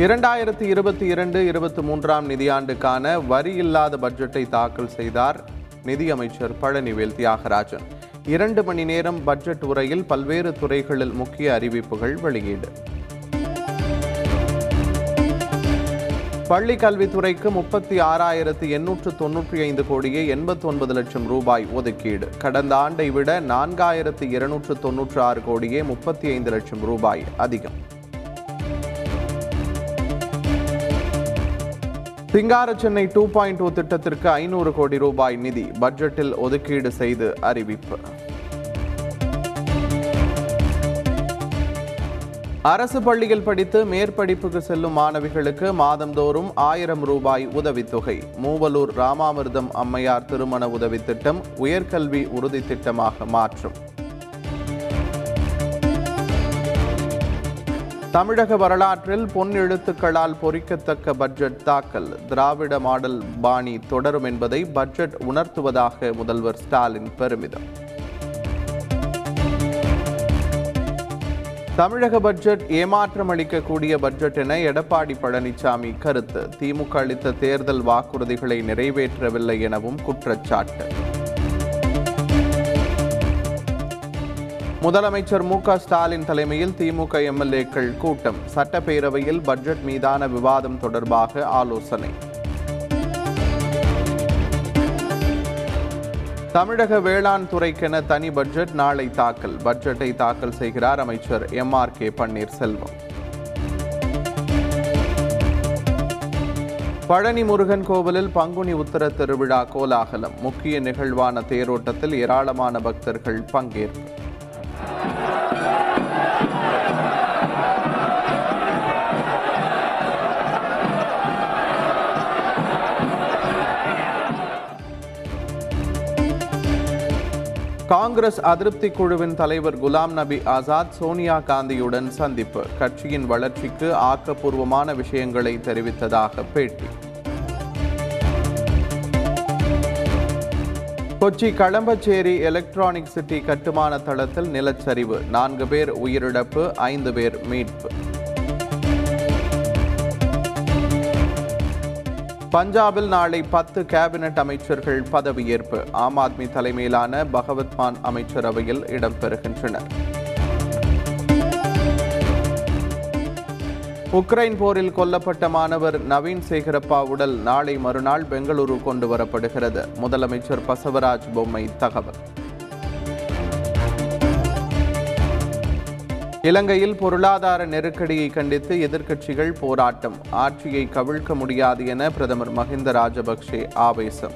இரண்டாயிரத்தி இருபத்தி இரண்டு இருபத்தி மூன்றாம் நிதியாண்டுக்கான வரி இல்லாத பட்ஜெட்டை தாக்கல் செய்தார் நிதியமைச்சர் பழனிவேல் தியாகராஜன். இரண்டு மணி நேரம் பட்ஜெட் உரையில் பல்வேறு துறைகளில் முக்கிய அறிவிப்புகள் வெளியீடு. பள்ளி கல்வித்துறைக்கு முப்பத்தி ஆறாயிரத்து எண்ணூற்று தொன்னூற்றி ஐந்து கோடியே எண்பத்தி ஒன்பது லட்சம் ரூபாய் ஒதுக்கீடு. கடந்த ஆண்டை விட நான்காயிரத்து இருநூற்று தொன்னூற்று ஆறு கோடியே முப்பத்தி ஐந்து லட்சம் ரூபாய் அதிகம். சிங்கார சென்னை டூ பாயிண்ட் டூ திட்டத்திற்கு ஐநூறு கோடி ரூபாய் நிதி. பட்ஜெட்டில் ஒதுக்கீடு செய்து அறிவிப்பு. அரசு பள்ளியில் படித்து மேற்படிப்புக்கு செல்லும் மாணவிகளுக்கு மாதந்தோறும் ஆயிரம் ரூபாய் உதவித்தொகை. மூவலூர் ராமாமிர்தம் அம்மையார் திருமண உதவி திட்டம் உயர்கல்வி உறுதி திட்டமாக மாற்றும். தமிழக வரலாற்றில் பொன் எழுத்துக்களால் பொறிக்கத்தக்க பட்ஜெட் தாக்கல். திராவிட மாடல் பாணி தொடரும் என்பதை பட்ஜெட் உணர்த்துவதாக முதல்வர் ஸ்டாலின் பெருமிதம். தமிழக பட்ஜெட் ஏமாற்றம் அளிக்கக்கூடிய பட்ஜெட் என எடப்பாடி பழனிசாமி கருத்து. திமுக அளித்த தேர்தல் வாக்குறுதிகளை நிறைவேற்றவில்லை எனவும் குற்றச்சாட்டு. முதலமைச்சர் மு ஸ்டாலின் தலைமையில் திமுக எம்எல்ஏக்கள் கூட்டம். சட்டப்பேரவையில் பட்ஜெட் மீதான விவாதம் தொடர்பாக ஆலோசனை. தமிழக வேளாண் துறைக்கென தனி பட்ஜெட் நாளை தாக்கல். பட்ஜெட்டை தாக்கல் செய்கிறார் அமைச்சர் M R K Panneerselvam. Palani Murugan கோவிலில் பங்குனி உத்தர திருவிழா கோலாகலம். முக்கிய நிகழ்வான தேரோட்டத்தில் ஏராளமான பக்தர்கள் பங்கேற்பு. காங்கிரஸ் அதிருப்தி குழுவின் தலைவர் குலாம் நபி ஆசாத் சோனியா காந்தியுடன் சந்திப்பு. கட்சியின் வளர்ச்சிக்கு ஆக்கப்பூர்வமான விஷயங்களை தெரிவித்ததாக பேட்டி. கொச்சி களம்பச்சேரி எலக்ட்ரானிக் சிட்டி கட்டுமான தளத்தில் நிலச்சரிவு. நான்கு பேர் உயிரிழப்பு ஐந்து பேர் மீட்பு. பஞ்சாபில் நாளை பத்து கேபினெட் அமைச்சர்கள் பதவியேற்பு. ஆம் ஆத்மி தலைமையிலான பகவத் மான் அமைச்சரவையில் இடம்பெறுகின்றனர். உக்ரைன் போரில் கொல்லப்பட்ட மாணவர் நவீன் சேகரப்பா உடல் நாளை மறுநாள் பெங்களூரு கொண்டு வரப்படுகிறது. முதலமைச்சர் பசவராஜ் பொம்மை தகவல். இலங்கையில் பொருளாதார நெருக்கடியை கண்டித்து எதிர்க்கட்சிகள் போராட்டம். ஆட்சியை கவிழ்க்க முடியாது என பிரதமர் மஹிந்த ராஜபக்சே ஆவேசம்.